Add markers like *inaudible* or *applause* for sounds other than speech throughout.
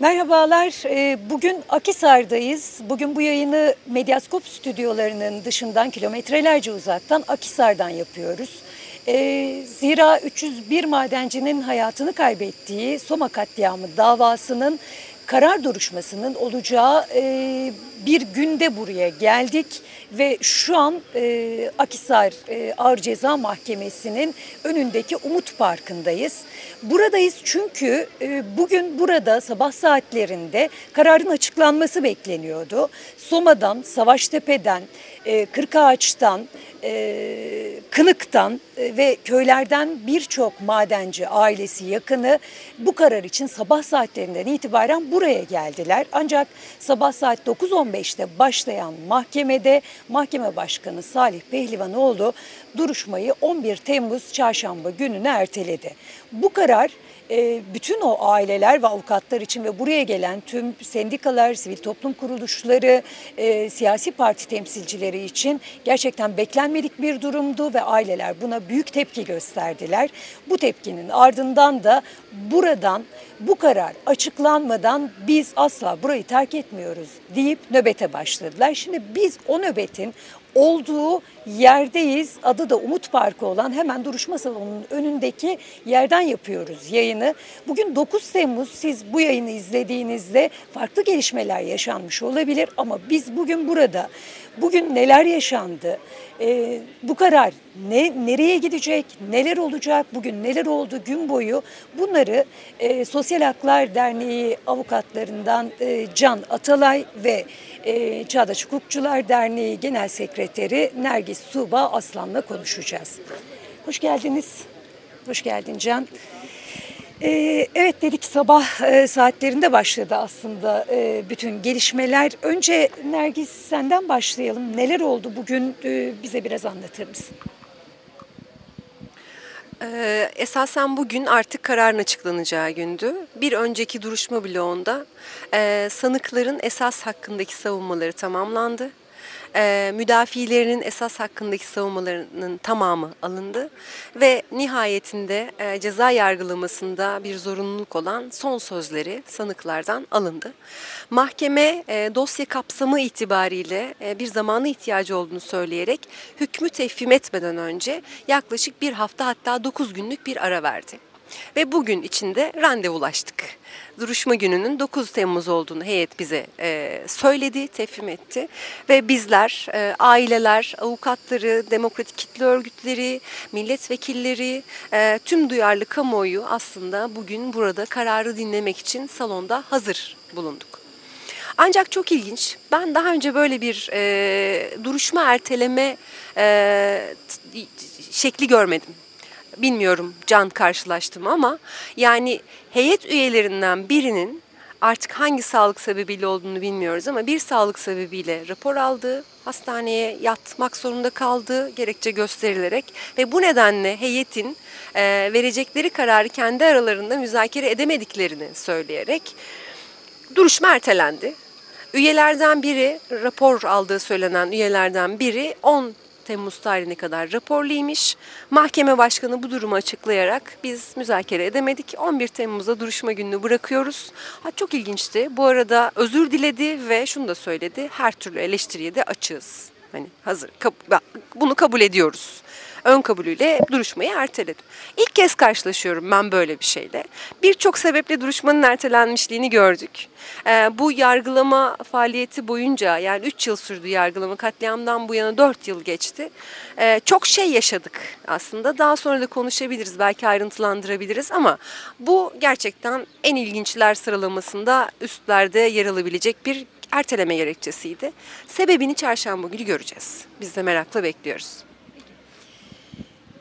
Merhabalar, Ee, bugün Akisar'dayız. Bugün bu yayını Medyaskop stüdyolarının dışından kilometrelerce uzaktan Akisar'dan yapıyoruz. Ee, Zira 301 madencinin hayatını kaybettiği Soma katliamı davasının karar duruşmasının olacağı e, bir günde buraya geldik ve şu an e, Akisar e, Ağır Ceza Mahkemesi'nin önündeki Umut Parkı'ndayız. Buradayız çünkü e, bugün burada sabah saatlerinde kararın açıklanması bekleniyordu. Soma'dan, Savaştepe'den, Kırkağaç'tan, Kınık'tan ve köylerden birçok madenci ailesi yakını bu karar için sabah saatlerinden itibaren buraya geldiler. Ancak sabah saat 9.15'te başlayan mahkemede mahkeme başkanı Salih Pehlivanoğlu duruşmayı 11 Temmuz çarşamba gününe erteledi. Bu karar e, bütün o aileler ve avukatlar için ve buraya gelen tüm sendikalar, sivil toplum kuruluşları, e, siyasi parti temsilcileri için gerçekten beklenmedik bir durumdu ve aileler buna büyük tepki gösterdiler. Bu tepkinin ardından da buradan bu karar açıklanmadan biz asla burayı terk etmiyoruz deyip nöbete başladılar. Şimdi biz o nöbetin olduğu yerdeyiz. Adı da Umut Parkı olan hemen duruşma salonunun önündeki yerden yapıyoruz yayını. Bugün 9 Temmuz. Siz bu yayını izlediğinizde farklı gelişmeler yaşanmış olabilir ama biz bugün burada. Bugün neler yaşandı, e, bu karar ne nereye gidecek, neler olacak, bugün neler oldu? Gün boyu bunları e, Sosyal Haklar Derneği avukatlarından e, Can Atalay ve e, Çağdaş Hukukçular Derneği Genel Sekreteri Nergis Suba Aslan'la konuşacağız. Hoş geldiniz. Hoş geldin Can. Ee, evet dedik sabah e, saatlerinde başladı aslında e, bütün gelişmeler. Önce Nergis senden başlayalım. Neler oldu bugün e, bize biraz anlatır mısın? Ee, esasen bugün artık kararın açıklanacağı gündü. Bir önceki duruşma bloğunda e, sanıkların esas hakkındaki savunmaları tamamlandı e, müdafilerinin esas hakkındaki savunmalarının tamamı alındı ve nihayetinde e, ceza yargılamasında bir zorunluluk olan son sözleri sanıklardan alındı. Mahkeme e, dosya kapsamı itibariyle e, bir zamana ihtiyacı olduğunu söyleyerek hükmü tefhim etmeden önce yaklaşık bir hafta hatta dokuz günlük bir ara verdi. Ve bugün içinde randevulaştık. Duruşma gününün 9 Temmuz olduğunu heyet bize e, söyledi, tefhim etti. Ve bizler, e, aileler, avukatları, demokratik kitle örgütleri, milletvekilleri, e, tüm duyarlı kamuoyu aslında bugün burada kararı dinlemek için salonda hazır bulunduk. Ancak çok ilginç. Ben daha önce böyle bir e, duruşma erteleme e, şekli görmedim bilmiyorum can karşılaştım ama yani heyet üyelerinden birinin artık hangi sağlık sebebiyle olduğunu bilmiyoruz ama bir sağlık sebebiyle rapor aldı, hastaneye yatmak zorunda kaldı gerekçe gösterilerek ve bu nedenle heyetin e, verecekleri kararı kendi aralarında müzakere edemediklerini söyleyerek duruşma ertelendi. Üyelerden biri, rapor aldığı söylenen üyelerden biri 10 Temmuz tarihine kadar raporluymuş. Mahkeme başkanı bu durumu açıklayarak biz müzakere edemedik. 11 Temmuz'da duruşma gününü bırakıyoruz. Ha, çok ilginçti. Bu arada özür diledi ve şunu da söyledi. Her türlü eleştiriye de açığız. Hani hazır. Bunu kabul ediyoruz ön kabulüyle duruşmayı erteledim. İlk kez karşılaşıyorum ben böyle bir şeyle. Birçok sebeple duruşmanın ertelenmişliğini gördük. Ee, bu yargılama faaliyeti boyunca yani 3 yıl sürdü yargılama katliamdan bu yana 4 yıl geçti. Ee, çok şey yaşadık aslında. Daha sonra da konuşabiliriz belki ayrıntılandırabiliriz ama bu gerçekten en ilginçler sıralamasında üstlerde yer alabilecek bir erteleme gerekçesiydi. Sebebini çarşamba günü göreceğiz. Biz de merakla bekliyoruz.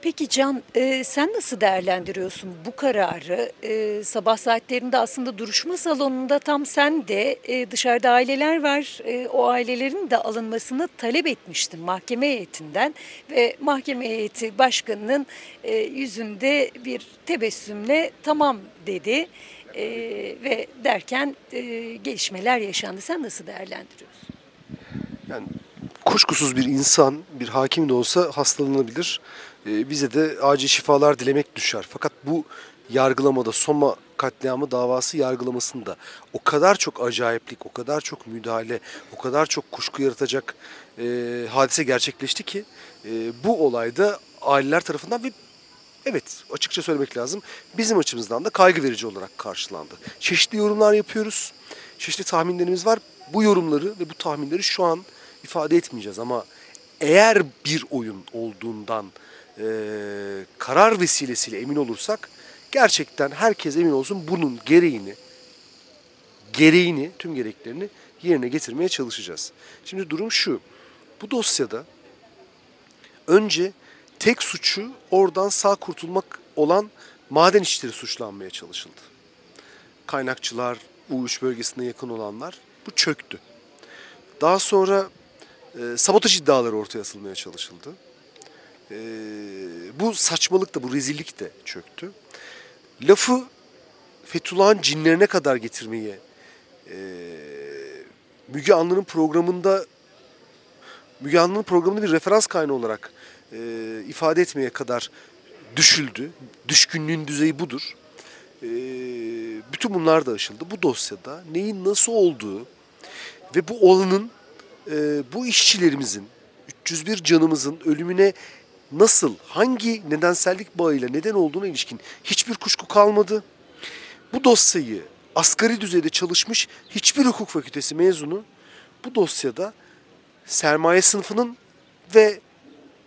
Peki Can, e, sen nasıl değerlendiriyorsun bu kararı? E, sabah saatlerinde aslında duruşma salonunda tam sen de e, dışarıda aileler var. E, o ailelerin de alınmasını talep etmiştin mahkeme heyetinden ve mahkeme heyeti başkanının e, yüzünde bir tebessümle tamam dedi e, ve derken e, gelişmeler yaşandı. Sen nasıl değerlendiriyorsun? Yani kuşkusuz bir insan, bir hakim de olsa hastalanabilir. Ee, bize de acil şifalar dilemek düşer. Fakat bu yargılamada Soma katliamı davası yargılamasında o kadar çok acayiplik, o kadar çok müdahale, o kadar çok kuşku yaratacak e, hadise gerçekleşti ki e, bu olayda aileler tarafından ve evet açıkça söylemek lazım bizim açımızdan da kaygı verici olarak karşılandı. Çeşitli yorumlar yapıyoruz, çeşitli tahminlerimiz var. Bu yorumları ve bu tahminleri şu an ifade etmeyeceğiz ama eğer bir oyun olduğundan e, karar vesilesiyle emin olursak gerçekten herkes emin olsun bunun gereğini gereğini, tüm gereklerini yerine getirmeye çalışacağız. Şimdi durum şu. Bu dosyada önce tek suçu oradan sağ kurtulmak olan maden işçileri suçlanmaya çalışıldı. Kaynakçılar, U3 bölgesine yakın olanlar bu çöktü. Daha sonra e, sabotaj iddiaları ortaya asılmaya çalışıldı. E, bu saçmalık da, bu rezillik de çöktü. Lafı Fethullah'ın cinlerine kadar getirmeye e, Müge Anlı'nın programında Müge Anlı'nın programında bir referans kaynağı olarak e, ifade etmeye kadar düşüldü. Düşkünlüğün düzeyi budur. E, bütün bunlar da aşıldı. Bu dosyada neyin nasıl olduğu ve bu olanın e, bu işçilerimizin 301 canımızın ölümüne nasıl, hangi nedensellik bağıyla neden olduğuna ilişkin hiçbir kuşku kalmadı. Bu dosyayı asgari düzeyde çalışmış hiçbir hukuk fakültesi mezunu bu dosyada sermaye sınıfının ve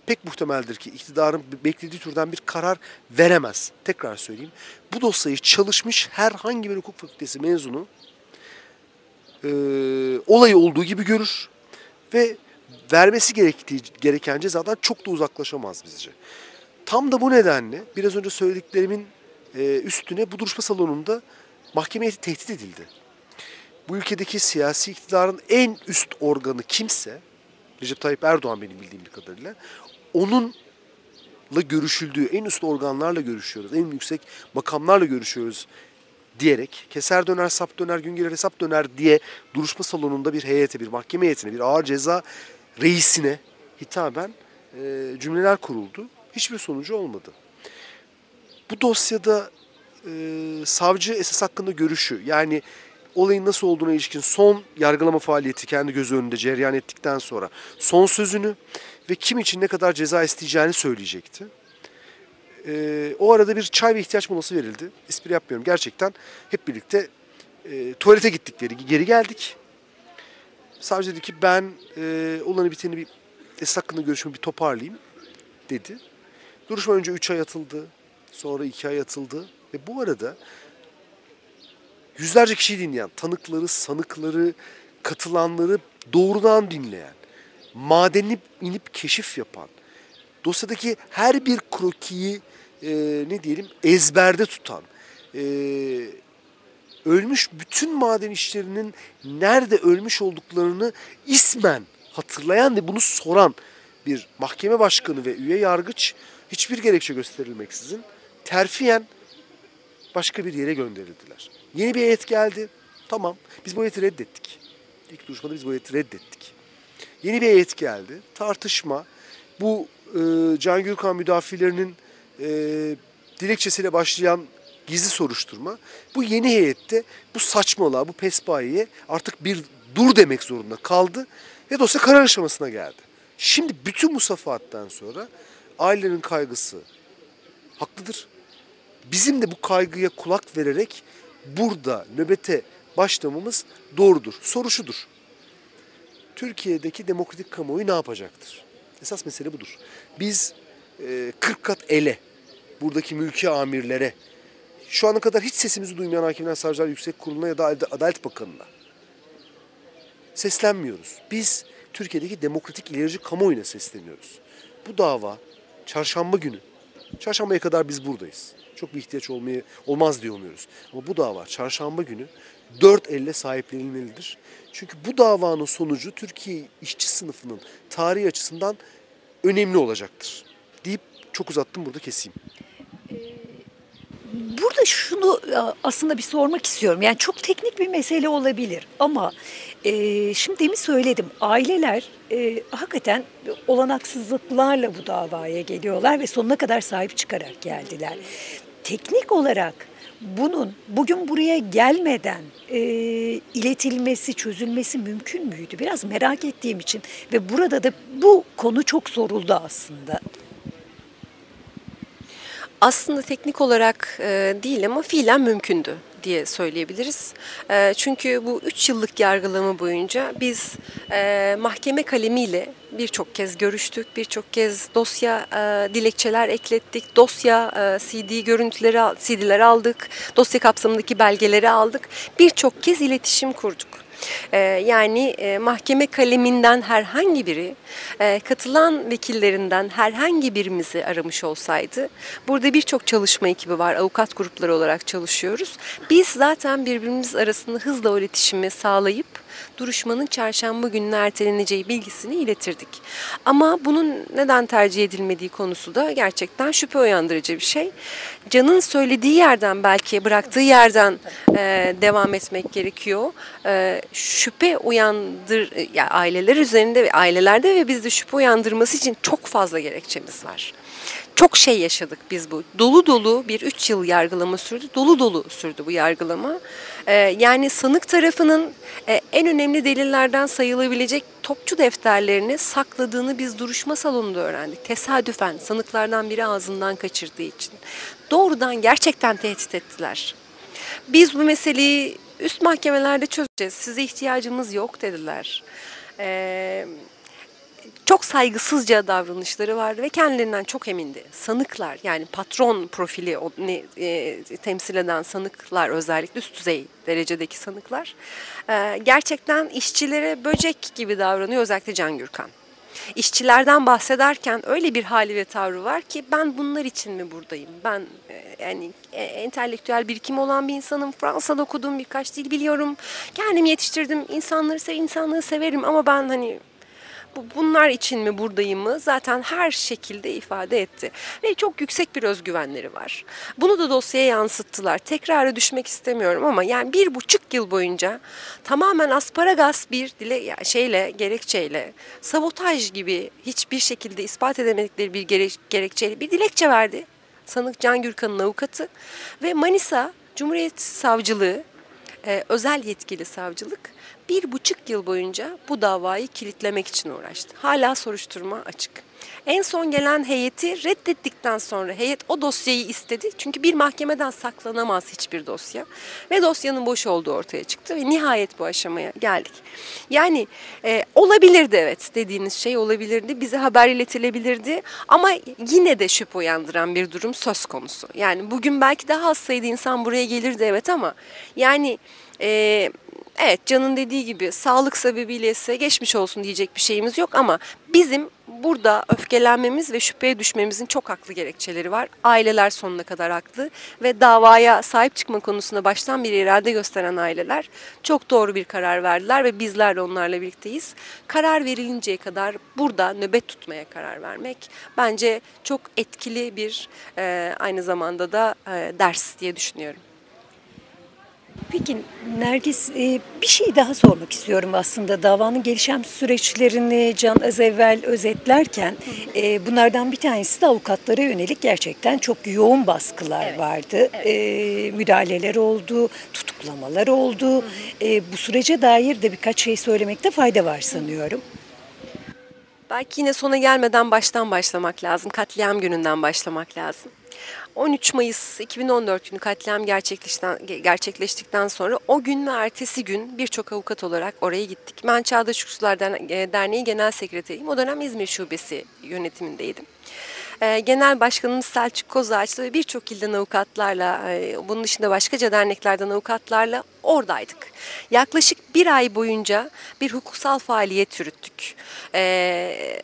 pek muhtemeldir ki iktidarın beklediği türden bir karar veremez. Tekrar söyleyeyim. Bu dosyayı çalışmış herhangi bir hukuk fakültesi mezunu e, olayı olduğu gibi görür ve vermesi gerektiği gereken cezadan çok da uzaklaşamaz bizce. Tam da bu nedenle biraz önce söylediklerimin e, üstüne bu duruşma salonunda mahkeme tehdit edildi. Bu ülkedeki siyasi iktidarın en üst organı kimse, Recep Tayyip Erdoğan benim bildiğim kadarıyla, onunla görüşüldüğü, en üst organlarla görüşüyoruz, en yüksek makamlarla görüşüyoruz diyerek keser döner, sap döner, gün gelir hesap döner diye duruşma salonunda bir heyete, bir mahkeme heyetine, bir ağır ceza reisine hitaben e, cümleler kuruldu. Hiçbir sonucu olmadı. Bu dosyada e, savcı esas hakkında görüşü yani olayın nasıl olduğuna ilişkin son yargılama faaliyeti kendi gözü önünde cereyan ettikten sonra son sözünü ve kim için ne kadar ceza isteyeceğini söyleyecekti. E, o arada bir çay ve ihtiyaç molası verildi. Espri yapmıyorum. Gerçekten hep birlikte e, tuvalete gittik geri geldik. Savcı dedi ki ben e, olanı biteni bir esas hakkında görüşümü bir toparlayayım dedi. Duruşma önce 3 ay atıldı. Sonra 2 ay atıldı. Ve bu arada yüzlerce kişiyi dinleyen, tanıkları, sanıkları, katılanları doğrudan dinleyen, madeni inip keşif yapan, dosyadaki her bir krokiyi e, ne diyelim ezberde tutan, e, ölmüş bütün maden işlerinin nerede ölmüş olduklarını ismen hatırlayan ve bunu soran bir mahkeme başkanı ve üye yargıç hiçbir gerekçe gösterilmeksizin terfiyen başka bir yere gönderildiler. Yeni bir heyet geldi. Tamam. Biz bu heyeti reddettik. İlk duruşmada biz bu heyeti reddettik. Yeni bir heyet geldi. Tartışma. Bu e, Can Gürkan müdafilerinin e, dilekçesiyle başlayan gizli soruşturma. Bu yeni heyette bu saçmalığa, bu pespayiye artık bir dur demek zorunda kaldı. Ve dosya karar aşamasına geldi. Şimdi bütün bu safahattan sonra ailelerin kaygısı haklıdır. Bizim de bu kaygıya kulak vererek burada nöbete başlamamız doğrudur. Soru şudur. Türkiye'deki demokratik kamuoyu ne yapacaktır? Esas mesele budur. Biz e, 40 kat ele, buradaki mülki amirlere, şu ana kadar hiç sesimizi duymayan Hakimler Savcılar Yüksek Kurulu'na ya da Adalet Bakanı'na seslenmiyoruz. Biz Türkiye'deki demokratik ilerici kamuoyuna sesleniyoruz. Bu dava çarşamba günü, çarşambaya kadar biz buradayız. Çok bir ihtiyaç olmaya, olmaz diye umuyoruz. Ama bu dava çarşamba günü dört elle sahiplenilmelidir. Çünkü bu davanın sonucu Türkiye işçi sınıfının tarihi açısından önemli olacaktır. Deyip çok uzattım burada keseyim. Burada şunu aslında bir sormak istiyorum. Yani çok teknik bir mesele olabilir ama e, şimdi demin söyledim. Aileler e, hakikaten olanaksızlıklarla bu davaya geliyorlar ve sonuna kadar sahip çıkarak geldiler. Teknik olarak bunun bugün buraya gelmeden e, iletilmesi, çözülmesi mümkün müydü? Biraz merak ettiğim için ve burada da bu konu çok soruldu aslında. Aslında teknik olarak e, değil ama fiilen mümkündü diye söyleyebiliriz. E, çünkü bu 3 yıllık yargılama boyunca biz e, mahkeme kalemiyle birçok kez görüştük, birçok kez dosya e, dilekçeler eklettik, dosya e, CD görüntüleri, CD'ler aldık, dosya kapsamındaki belgeleri aldık, birçok kez iletişim kurduk. Ee, yani e, mahkeme kaleminden herhangi biri e, katılan vekillerinden herhangi birimizi aramış olsaydı burada birçok çalışma ekibi var avukat grupları olarak çalışıyoruz. Biz zaten birbirimiz arasında hızla iletişimi sağlayıp duruşmanın çarşamba gününe erteleneceği bilgisini iletirdik. Ama bunun neden tercih edilmediği konusu da gerçekten şüphe uyandırıcı bir şey. Can'ın söylediği yerden belki bıraktığı yerden e, devam etmek gerekiyor. E, şüphe uyandır yani aileler üzerinde ve ailelerde ve bizde şüphe uyandırması için çok fazla gerekçemiz var çok şey yaşadık biz bu. Dolu dolu bir üç yıl yargılama sürdü. Dolu dolu sürdü bu yargılama. Ee, yani sanık tarafının e, en önemli delillerden sayılabilecek topçu defterlerini sakladığını biz duruşma salonunda öğrendik. Tesadüfen sanıklardan biri ağzından kaçırdığı için. Doğrudan gerçekten tehdit ettiler. Biz bu meseleyi üst mahkemelerde çözeceğiz. Size ihtiyacımız yok dediler. Eee çok saygısızca davranışları vardı ve kendilerinden çok emindi. Sanıklar yani patron profili ne, e, temsil eden sanıklar özellikle üst düzey derecedeki sanıklar e, gerçekten işçilere böcek gibi davranıyor özellikle Can Gürkan. İşçilerden bahsederken öyle bir hali ve tavrı var ki ben bunlar için mi buradayım? Ben e, yani e, entelektüel birikim olan bir insanım. Fransa'da okudum, birkaç dil biliyorum. Kendim yetiştirdim. İnsanları sev, insanlığı severim ama ben hani bu, bunlar için mi buradayım mı zaten her şekilde ifade etti. Ve çok yüksek bir özgüvenleri var. Bunu da dosyaya yansıttılar. Tekrara düşmek istemiyorum ama yani bir buçuk yıl boyunca tamamen asparagas bir dile şeyle gerekçeyle sabotaj gibi hiçbir şekilde ispat edemedikleri bir gerekçeyle bir dilekçe verdi. Sanık Can Gürkan'ın avukatı ve Manisa Cumhuriyet Savcılığı e, özel yetkili savcılık bir buçuk yıl boyunca bu davayı kilitlemek için uğraştı. Hala soruşturma açık. En son gelen heyeti reddettikten sonra heyet o dosyayı istedi. Çünkü bir mahkemeden saklanamaz hiçbir dosya. Ve dosyanın boş olduğu ortaya çıktı ve nihayet bu aşamaya geldik. Yani e, olabilirdi evet dediğiniz şey olabilirdi. Bize haber iletilebilirdi. Ama yine de şüphe uyandıran bir durum söz konusu. Yani bugün belki daha az sayıda insan buraya gelirdi evet ama yani... E, Evet Can'ın dediği gibi sağlık sebebiyle ise geçmiş olsun diyecek bir şeyimiz yok ama bizim burada öfkelenmemiz ve şüpheye düşmemizin çok haklı gerekçeleri var. Aileler sonuna kadar haklı ve davaya sahip çıkma konusunda baştan bir irade gösteren aileler çok doğru bir karar verdiler ve bizler de onlarla birlikteyiz. Karar verilinceye kadar burada nöbet tutmaya karar vermek bence çok etkili bir aynı zamanda da ders diye düşünüyorum. Peki Nergis e, bir şey daha sormak istiyorum aslında davanın gelişen süreçlerini Can az evvel özetlerken e, bunlardan bir tanesi de avukatlara yönelik gerçekten çok yoğun baskılar evet. vardı. Evet. E, müdahaleler oldu, tutuklamalar oldu. bu sürece dair de birkaç şey söylemekte fayda var sanıyorum. Belki yine sona gelmeden baştan başlamak lazım. Katliam gününden başlamak lazım. 13 Mayıs 2014 günü katliam gerçekleştikten, sonra o gün ve ertesi gün birçok avukat olarak oraya gittik. Ben Çağdaş Hukukçular Derneği Genel Sekreteriyim. O dönem İzmir Şubesi yönetimindeydim. Ee, Genel Başkanımız Selçuk Kozağaç'la ve birçok ilden avukatlarla, e, bunun dışında başkaca derneklerden avukatlarla oradaydık. Yaklaşık bir ay boyunca bir hukuksal faaliyet yürüttük. E,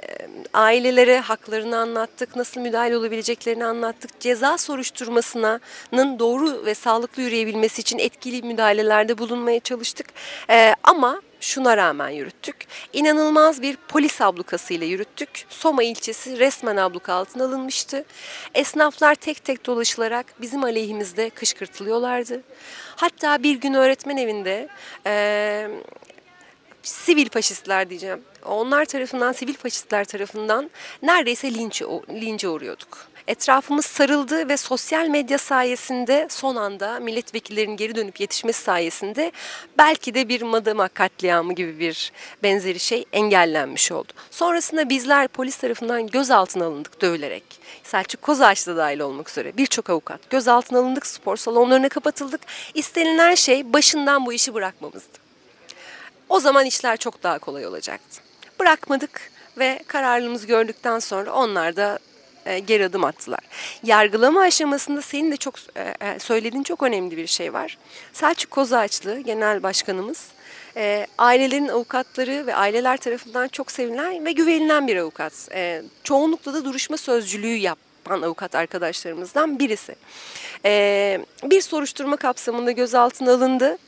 ailelere haklarını anlattık, nasıl müdahale olabileceklerini anlattık. Ceza soruşturmasının doğru ve sağlıklı yürüyebilmesi için etkili müdahalelerde bulunmaya çalıştık. E, ama şuna rağmen yürüttük. İnanılmaz bir polis ablukasıyla yürüttük. Soma ilçesi resmen abluka altına alınmıştı. Esnaflar tek tek dolaşılarak bizim aleyhimizde kışkırtılıyorlardı. Hatta bir gün öğretmen evinde e, sivil faşistler diyeceğim. Onlar tarafından, sivil faşistler tarafından neredeyse linç, linçe uğruyorduk. Etrafımız sarıldı ve sosyal medya sayesinde son anda milletvekillerinin geri dönüp yetişmesi sayesinde belki de bir Madımak katliamı gibi bir benzeri şey engellenmiş oldu. Sonrasında bizler polis tarafından gözaltına alındık dövülerek. Selçuk Kozağaç da dahil olmak üzere birçok avukat gözaltına alındık, spor salonlarına kapatıldık. İstenilen şey başından bu işi bırakmamızdı. O zaman işler çok daha kolay olacaktı. Bırakmadık ve kararlılığımızı gördükten sonra onlar da e, geri adım attılar. Yargılama aşamasında senin de çok e, e, söylediğin çok önemli bir şey var. Selçuk Kozağaçlı Genel Başkanımız ailelerin avukatları ve aileler tarafından çok sevilen ve güvenilen bir avukat. Çoğunlukla da duruşma sözcülüğü yapan avukat arkadaşlarımızdan birisi. E, bir soruşturma kapsamında gözaltına alındı.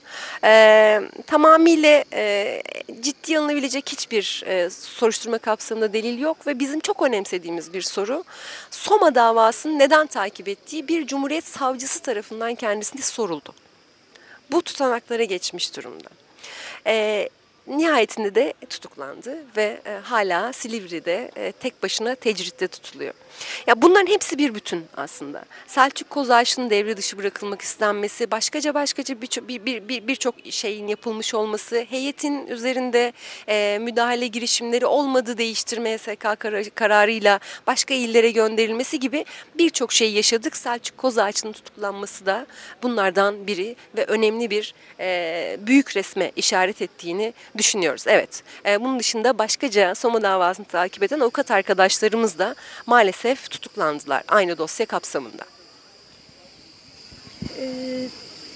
E, tamamıyla e, ciddi alınabilecek hiçbir e, soruşturma kapsamında delil yok ve bizim çok önemsediğimiz bir soru Soma davasını neden takip ettiği bir Cumhuriyet Savcısı tarafından kendisine soruldu. Bu tutanaklara geçmiş durumda. E, nihayetinde de tutuklandı ve e, hala Silivri'de e, tek başına tecritte tutuluyor. Ya bunların hepsi bir bütün aslında. Selçuk Kozağaç'ın devre dışı bırakılmak istenmesi, başkaca başkaca birçok bir, bir, bir, bir şeyin yapılmış olması, heyetin üzerinde e, müdahale girişimleri olmadı değiştirme SK kar- kararıyla başka illere gönderilmesi gibi birçok şey yaşadık. Selçuk Kozağaç'ın tutuklanması da bunlardan biri ve önemli bir e, büyük resme işaret ettiğini düşünüyoruz. Evet. E, bunun dışında başkaca Soma davasını takip eden avukat arkadaşlarımız da maalesef tutuklandılar aynı dosya kapsamında. Ee,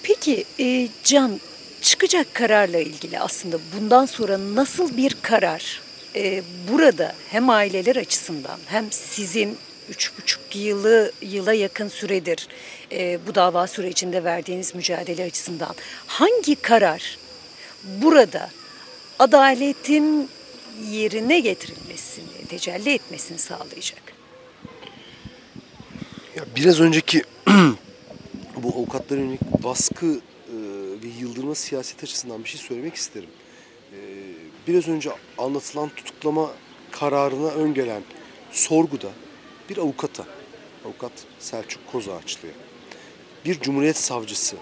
peki e, Can çıkacak kararla ilgili aslında bundan sonra nasıl bir karar e, burada hem aileler açısından hem sizin üç buçuk yılı yıla yakın süredir e, bu dava sürecinde verdiğiniz mücadele açısından hangi karar burada adaletin yerine getirilmesini, tecelli etmesini sağlayacak? Ya biraz önceki *clears throat* bu avukatlara yönelik baskı e, ve yıldırma siyaset açısından bir şey söylemek isterim. E, biraz önce anlatılan tutuklama kararına öngelen sorguda bir avukata, avukat Selçuk Kozağaçlı'ya, bir cumhuriyet savcısı,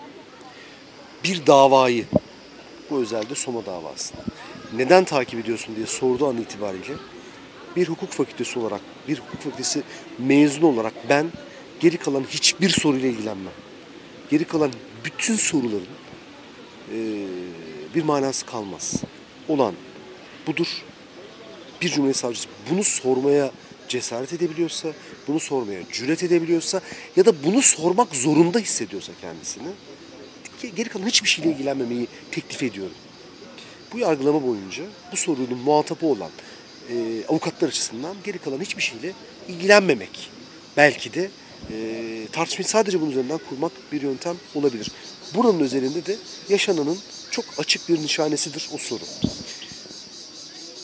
bir davayı, bu özelde Soma davasını, neden takip ediyorsun diye sorduğu an itibariyle bir hukuk fakültesi olarak, bir hukuk fakültesi mezunu olarak ben geri kalan hiçbir soruyla ilgilenmem. Geri kalan bütün soruların e, bir manası kalmaz. Olan budur. Bir cumhuriyet savcısı bunu sormaya cesaret edebiliyorsa, bunu sormaya cüret edebiliyorsa ya da bunu sormak zorunda hissediyorsa kendisini geri kalan hiçbir şeyle ilgilenmemeyi teklif ediyorum. Bu yargılama boyunca bu sorunun muhatabı olan e, avukatlar açısından geri kalan hiçbir şeyle ilgilenmemek belki de e, tartışmayı sadece bunun üzerinden kurmak bir yöntem olabilir. Buranın üzerinde de yaşananın çok açık bir nişanesidir o soru.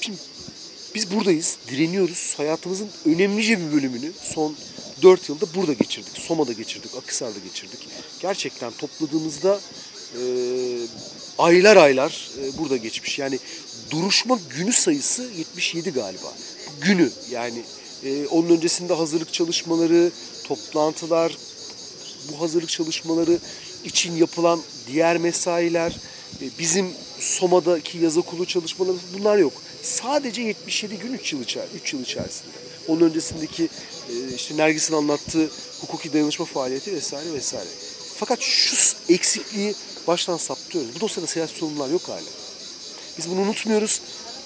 Şimdi biz buradayız, direniyoruz. Hayatımızın önemlice bir bölümünü son 4 yılda burada geçirdik. Soma'da geçirdik, Akhisar'da geçirdik. Gerçekten topladığımızda e, aylar aylar e, burada geçmiş. Yani duruşma günü sayısı 77 galiba. Günü yani e, onun öncesinde hazırlık çalışmaları, toplantılar, bu hazırlık çalışmaları için yapılan diğer mesailer, e, bizim Soma'daki yaz okulu çalışmaları bunlar yok. Sadece 77 gün 3 yıl, içer, 3 yıl içerisinde. Onun öncesindeki işte Nergis'in anlattığı hukuki dayanışma faaliyeti vesaire vesaire. Fakat şu eksikliği baştan saptıyoruz. Bu dosyada siyasi sorunlar yok hala. Biz bunu unutmuyoruz.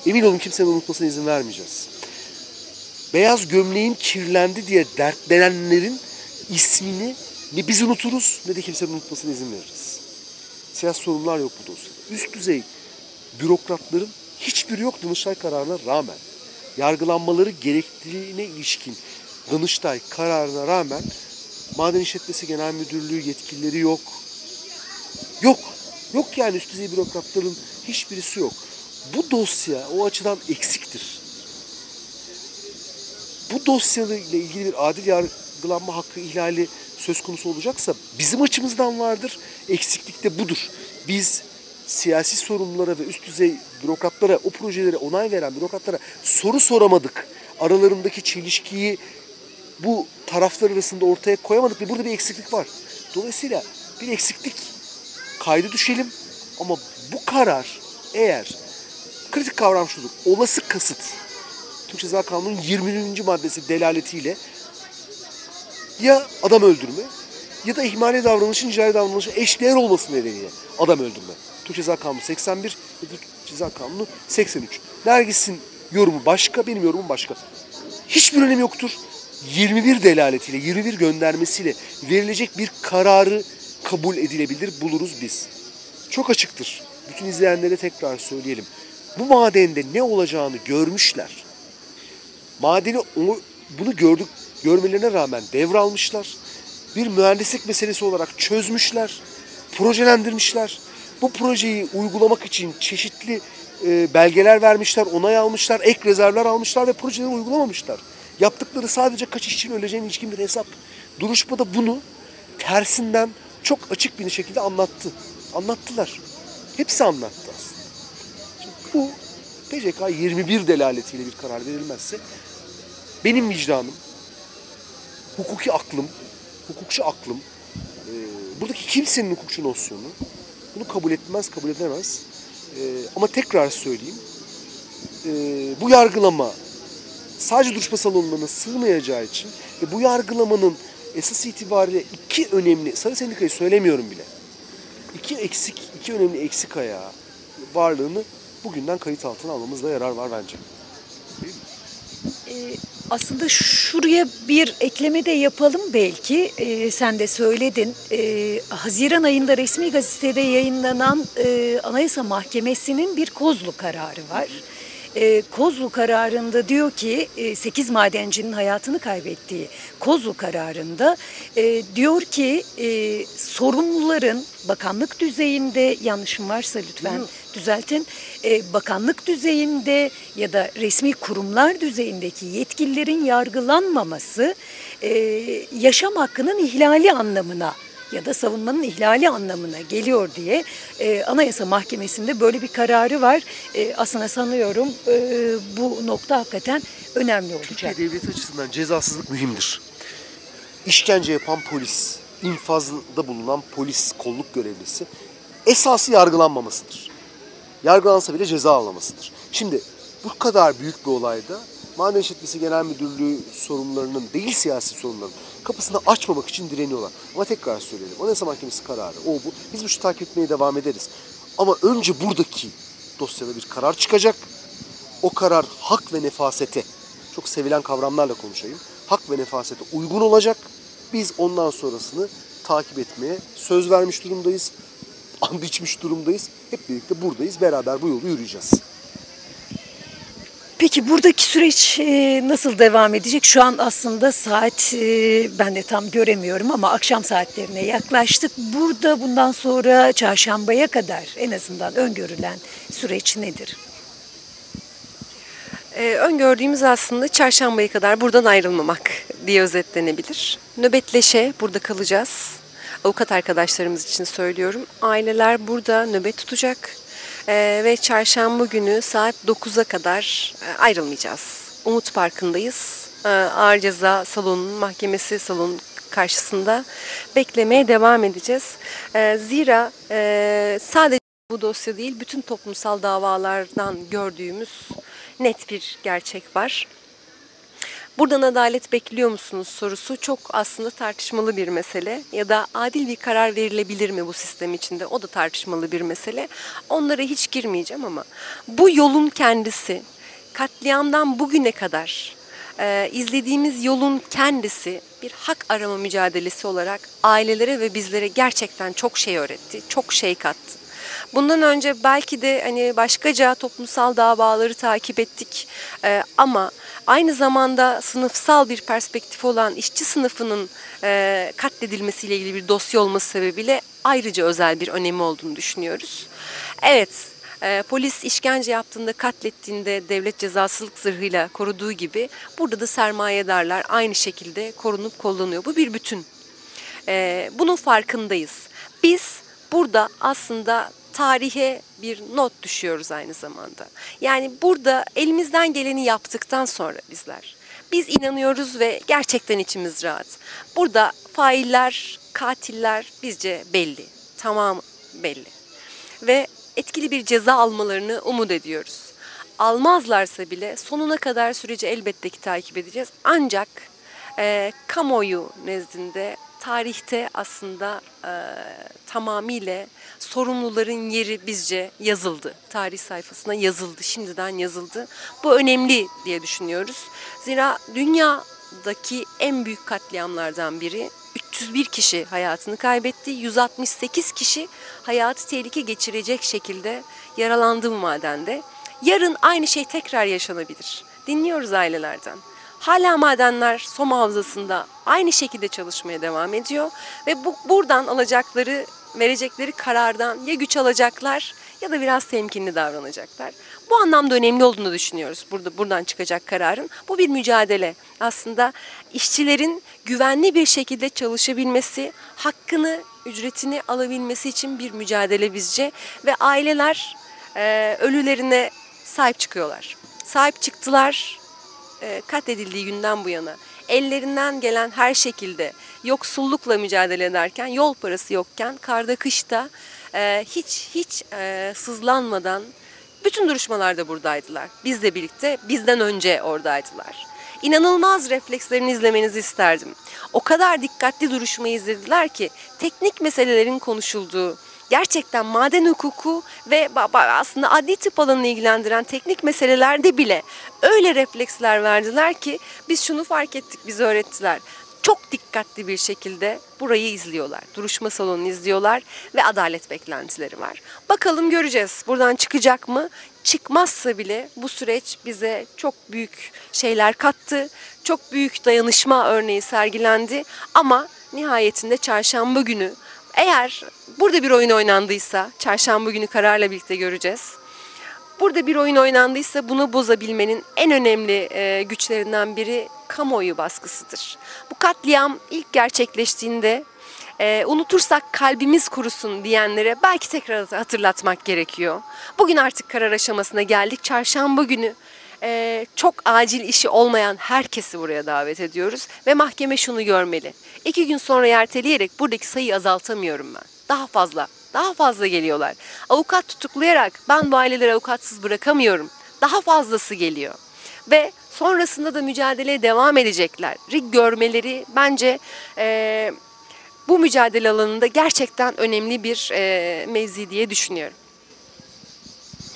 Emin olun kimsenin unutmasına izin vermeyeceğiz. Beyaz gömleğim kirlendi diye dertlenenlerin ismini ne biz unuturuz ne de kimsenin unutmasına izin veririz. Siyasi sorunlar yok bu dosyada. Üst düzey bürokratların hiçbiri yok Danıştay kararına rağmen. Yargılanmaları gerekliliğine ilişkin Danıştay kararına rağmen Maden İşletmesi Genel Müdürlüğü yetkilileri yok. Yok. Yok yani üst düzey bürokratların hiçbirisi yok. Bu dosya o açıdan eksiktir. Bu dosyayla ilgili bir adil yargılanma hakkı ihlali söz konusu olacaksa bizim açımızdan vardır. Eksiklik de budur. Biz siyasi sorumlulara ve üst düzey bürokratlara, o projelere onay veren bürokratlara soru soramadık. Aralarındaki çelişkiyi bu taraflar arasında ortaya koyamadık ve burada bir eksiklik var. Dolayısıyla bir eksiklik kaydı düşelim ama bu karar eğer kritik kavram şudur. Olası kasıt. Türk Ceza Kanunu'nun 20. maddesi delaletiyle ya adam öldürme ya da ihmali davranışın ticari davranışın eşdeğer olması nedeniyle adam öldürme. Türk Ceza Kanunu 81 ve Türk Ceza Kanunu 83. Nergis'in yorumu başka, benim yorumum başka. Hiçbir önemi yoktur. 21 delaletiyle, 21 göndermesiyle verilecek bir kararı kabul edilebilir buluruz biz. Çok açıktır. Bütün izleyenlere tekrar söyleyelim. Bu madende ne olacağını görmüşler. Madeni bunu gördük görmelerine rağmen devralmışlar. Bir mühendislik meselesi olarak çözmüşler, projelendirmişler. Bu projeyi uygulamak için çeşitli e, belgeler vermişler, onay almışlar, ek rezervler almışlar ve projeleri uygulamamışlar. Yaptıkları sadece kaç işçinin öleceğine ilişkin bir hesap. Duruşmada bunu tersinden çok açık bir şekilde anlattı. Anlattılar. Hepsi anlattı aslında. Şimdi bu TCK 21 delaletiyle bir karar verilmezse benim vicdanım, hukuki aklım, hukukçu aklım, e, buradaki kimsenin hukukçu nosyonu bunu kabul etmez, kabul edemez. E, ama tekrar söyleyeyim, e, bu yargılama sadece duruşma salonlarına sığmayacağı için ve bu yargılamanın esas itibariyle iki önemli, sarı sendikayı söylemiyorum bile, iki eksik, iki önemli eksik ayağı varlığını bugünden kayıt altına almamızda yarar var bence. Ee, aslında şuraya bir ekleme de yapalım belki. Ee, sen de söyledin. Ee, Haziran ayında resmi gazetede yayınlanan e, Anayasa Mahkemesi'nin bir Kozlu kararı var. E, Kozlu kararında diyor ki e, 8 madencinin hayatını kaybettiği Kozlu kararında e, diyor ki e, sorumluların bakanlık düzeyinde yanlışım varsa lütfen düzeltin. E, bakanlık düzeyinde ya da resmi kurumlar düzeyindeki yetkililerin yargılanmaması e, yaşam hakkının ihlali anlamına ya da savunmanın ihlali anlamına geliyor diye e, Anayasa Mahkemesi'nde böyle bir kararı var. E, aslında sanıyorum e, bu nokta hakikaten önemli olacak. Türkiye devleti açısından cezasızlık mühimdir. İşkence yapan polis, infazda bulunan polis, kolluk görevlisi esası yargılanmamasıdır. Yargılansa bile ceza almasıdır. Şimdi bu kadar büyük bir olayda Maden İşletmesi Genel Müdürlüğü sorumlularının değil siyasi sorunların kapısını açmamak için direniyorlar. Ama tekrar söyleyelim. Anayasa Mahkemesi kararı o bu. Biz bu işi takip etmeye devam ederiz. Ama önce buradaki dosyada bir karar çıkacak. O karar hak ve nefasete, çok sevilen kavramlarla konuşayım. Hak ve nefasete uygun olacak. Biz ondan sonrasını takip etmeye söz vermiş durumdayız. And içmiş durumdayız. Hep birlikte buradayız. Beraber bu yolu yürüyeceğiz. Peki buradaki süreç e, nasıl devam edecek? Şu an aslında saat e, ben de tam göremiyorum ama akşam saatlerine yaklaştık. Burada bundan sonra çarşambaya kadar en azından öngörülen süreç nedir? Ee, öngördüğümüz aslında çarşambaya kadar buradan ayrılmamak diye özetlenebilir. Nöbetleşe burada kalacağız. Avukat arkadaşlarımız için söylüyorum. Aileler burada nöbet tutacak. Ee, ve çarşamba günü saat 9'a kadar e, ayrılmayacağız. Umut Parkı'ndayız. Ee, ağır ceza salonunun, mahkemesi salonun karşısında beklemeye devam edeceğiz. Ee, zira e, sadece bu dosya değil, bütün toplumsal davalardan gördüğümüz net bir gerçek var. Buradan adalet bekliyor musunuz sorusu çok aslında tartışmalı bir mesele ya da adil bir karar verilebilir mi bu sistem içinde o da tartışmalı bir mesele. Onlara hiç girmeyeceğim ama bu yolun kendisi katliamdan bugüne kadar e, izlediğimiz yolun kendisi bir hak arama mücadelesi olarak ailelere ve bizlere gerçekten çok şey öğretti, çok şey kattı. Bundan önce belki de hani başkaca toplumsal davaları takip ettik ee, ama aynı zamanda sınıfsal bir perspektif olan işçi sınıfının e, katledilmesiyle ilgili bir dosya olması sebebiyle ayrıca özel bir önemi olduğunu düşünüyoruz. Evet, e, polis işkence yaptığında, katlettiğinde devlet cezasızlık zırhıyla koruduğu gibi burada da sermayedarlar aynı şekilde korunup kullanıyor. Bu bir bütün. E, bunun farkındayız. Biz burada aslında tarihe bir not düşüyoruz aynı zamanda. Yani burada elimizden geleni yaptıktan sonra bizler Biz inanıyoruz ve gerçekten içimiz rahat. Burada failler, katiller bizce belli. Tamam belli. Ve etkili bir ceza almalarını umut ediyoruz. Almazlarsa bile sonuna kadar süreci elbette ki takip edeceğiz. Ancak e, kamuoyu nezdinde tarihte aslında e, tamamıyla sorumluların yeri bizce yazıldı. Tarih sayfasına yazıldı, şimdiden yazıldı. Bu önemli diye düşünüyoruz. Zira dünyadaki en büyük katliamlardan biri 301 kişi hayatını kaybetti. 168 kişi hayatı tehlike geçirecek şekilde yaralandı bu madende. Yarın aynı şey tekrar yaşanabilir. Dinliyoruz ailelerden. Hala madenler Soma Havzası'nda aynı şekilde çalışmaya devam ediyor ve bu buradan alacakları, verecekleri karardan ya güç alacaklar ya da biraz temkinli davranacaklar. Bu anlamda önemli olduğunu düşünüyoruz. Burada buradan çıkacak kararın. Bu bir mücadele. Aslında işçilerin güvenli bir şekilde çalışabilmesi, hakkını, ücretini alabilmesi için bir mücadele bizce ve aileler e, ölülerine sahip çıkıyorlar. Sahip çıktılar e, katledildiği günden bu yana. Ellerinden gelen her şekilde yoksullukla mücadele ederken, yol parası yokken, karda kışta e, hiç hiç e, sızlanmadan bütün duruşmalarda buradaydılar. Bizle birlikte, bizden önce oradaydılar. İnanılmaz reflekslerini izlemenizi isterdim. O kadar dikkatli duruşmayı izlediler ki teknik meselelerin konuşulduğu, gerçekten maden hukuku ve aslında adli tıp alanını ilgilendiren teknik meselelerde bile öyle refleksler verdiler ki biz şunu fark ettik, bize öğrettiler. Çok dikkatli bir şekilde burayı izliyorlar. Duruşma salonunu izliyorlar ve adalet beklentileri var. Bakalım göreceğiz. Buradan çıkacak mı? Çıkmazsa bile bu süreç bize çok büyük şeyler kattı. Çok büyük dayanışma örneği sergilendi ama nihayetinde çarşamba günü eğer burada bir oyun oynandıysa, çarşamba günü kararla birlikte göreceğiz. Burada bir oyun oynandıysa bunu bozabilmenin en önemli e, güçlerinden biri kamuoyu baskısıdır. Bu katliam ilk gerçekleştiğinde e, unutursak kalbimiz kurusun diyenlere belki tekrar hatırlatmak gerekiyor. Bugün artık karar aşamasına geldik. Çarşamba günü e, çok acil işi olmayan herkesi buraya davet ediyoruz ve mahkeme şunu görmeli. İki gün sonra erteleyerek buradaki sayıyı azaltamıyorum ben. Daha fazla, daha fazla geliyorlar. Avukat tutuklayarak ben bu aileleri avukatsız bırakamıyorum. Daha fazlası geliyor. Ve sonrasında da mücadeleye devam edecekler. Görmeleri bence e, bu mücadele alanında gerçekten önemli bir e, mevzi diye düşünüyorum.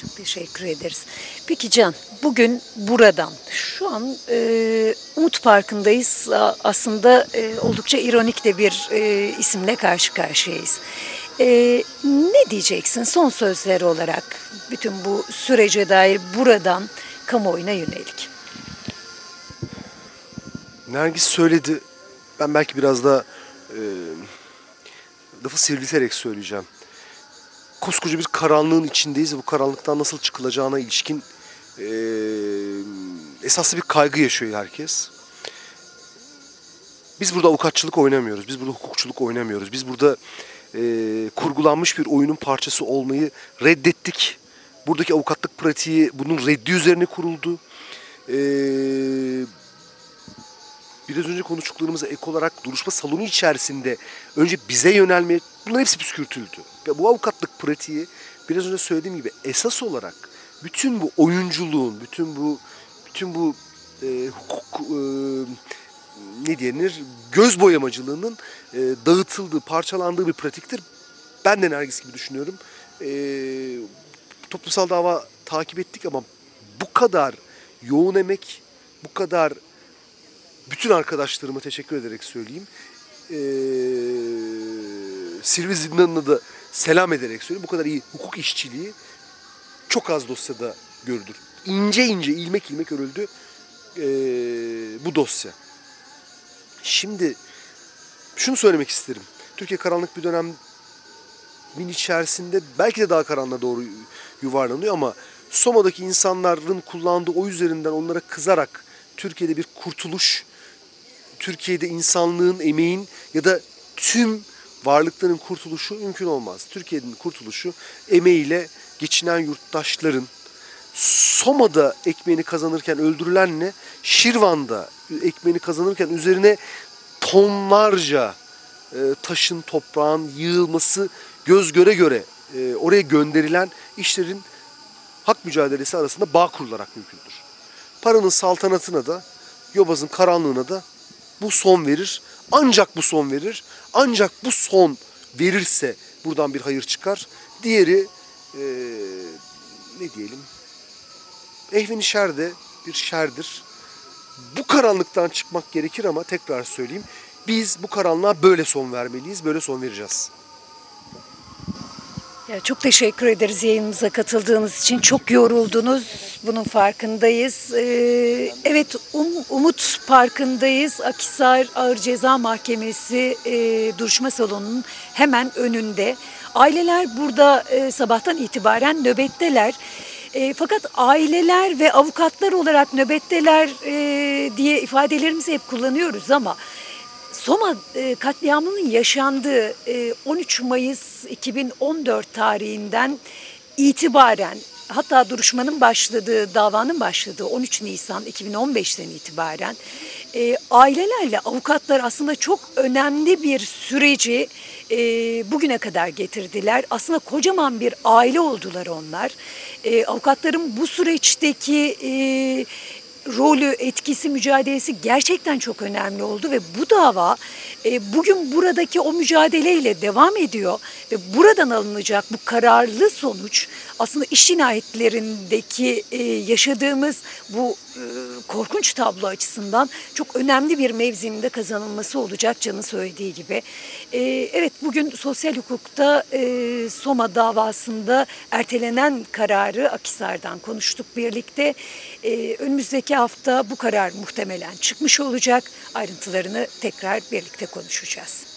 Çok teşekkür ederiz. Peki Can, bugün buradan, şu an e, Umut Parkı'ndayız. Aslında e, oldukça ironik de bir e, isimle karşı karşıyayız. E, ne diyeceksin son sözleri olarak bütün bu sürece dair buradan kamuoyuna yönelik? Nergis söyledi. Ben belki biraz da e, lafı sivrilterek söyleyeceğim koskoca bir karanlığın içindeyiz bu karanlıktan nasıl çıkılacağına ilişkin e, esaslı bir kaygı yaşıyor herkes. Biz burada avukatçılık oynamıyoruz, biz burada hukukçuluk oynamıyoruz, biz burada e, kurgulanmış bir oyunun parçası olmayı reddettik. Buradaki avukatlık pratiği bunun reddi üzerine kuruldu. E, biraz önce konuştuklarımıza ek olarak duruşma salonu içerisinde önce bize yönelmeye bunların hepsi püskürtüldü. Ve bu avukatlık pratiği biraz önce söylediğim gibi esas olarak bütün bu oyunculuğun, bütün bu bütün bu e, hukuk e, ne denir göz boyamacılığının e, dağıtıldığı, parçalandığı bir pratiktir. Ben de Nergis gibi düşünüyorum. E, toplumsal dava takip ettik ama bu kadar yoğun emek, bu kadar bütün arkadaşlarıma teşekkür ederek söyleyeyim. Ee, Silvi Zindanı'na da selam ederek söyleyeyim. Bu kadar iyi hukuk işçiliği çok az dosyada görülür. İnce ince, ilmek ilmek örüldü ee, bu dosya. Şimdi şunu söylemek isterim. Türkiye karanlık bir dönem min içerisinde belki de daha karanlığa doğru yuvarlanıyor ama Soma'daki insanların kullandığı o üzerinden onlara kızarak Türkiye'de bir kurtuluş Türkiye'de insanlığın, emeğin ya da tüm varlıkların kurtuluşu mümkün olmaz. Türkiye'nin kurtuluşu emeğiyle geçinen yurttaşların Soma'da ekmeğini kazanırken öldürülenle Şirvan'da ekmeğini kazanırken üzerine tonlarca e, taşın, toprağın yığılması göz göre göre e, oraya gönderilen işlerin hak mücadelesi arasında bağ kurularak mümkündür. Paranın saltanatına da, yobazın karanlığına da bu son verir. Ancak bu son verir. Ancak bu son verirse buradan bir hayır çıkar. Diğeri e, ne diyelim ehveni şer de bir şerdir. Bu karanlıktan çıkmak gerekir ama tekrar söyleyeyim. Biz bu karanlığa böyle son vermeliyiz, böyle son vereceğiz. Ya çok teşekkür ederiz yayınımıza katıldığınız için. Çok yoruldunuz. Bunun farkındayız. Ee, evet Um- Umut Parkı'ndayız. Akisar Ağır Ceza Mahkemesi e, duruşma salonunun hemen önünde. Aileler burada e, sabahtan itibaren nöbetteler. E, fakat aileler ve avukatlar olarak nöbetteler e, diye ifadelerimizi hep kullanıyoruz ama Soma e, katliamının yaşandığı e, 13 Mayıs 2014 tarihinden itibaren hatta duruşmanın başladığı, davanın başladığı 13 Nisan 2015'ten itibaren e, ailelerle avukatlar aslında çok önemli bir süreci e, bugüne kadar getirdiler. Aslında kocaman bir aile oldular onlar. E, avukatların bu süreçteki e, rolü, etkisi, mücadelesi gerçekten çok önemli oldu ve bu dava e, bugün buradaki o mücadeleyle devam ediyor ve buradan alınacak bu kararlı sonuç aslında iş cinayetlerindeki e, yaşadığımız bu korkunç tablo açısından çok önemli bir mevzinin de kazanılması olacak Can'ın söylediği gibi. E, evet bugün sosyal hukukta e, Soma davasında ertelenen kararı Akisar'dan konuştuk birlikte. E, önümüzdeki hafta bu karar muhtemelen çıkmış olacak. Ayrıntılarını tekrar birlikte konuşacağız.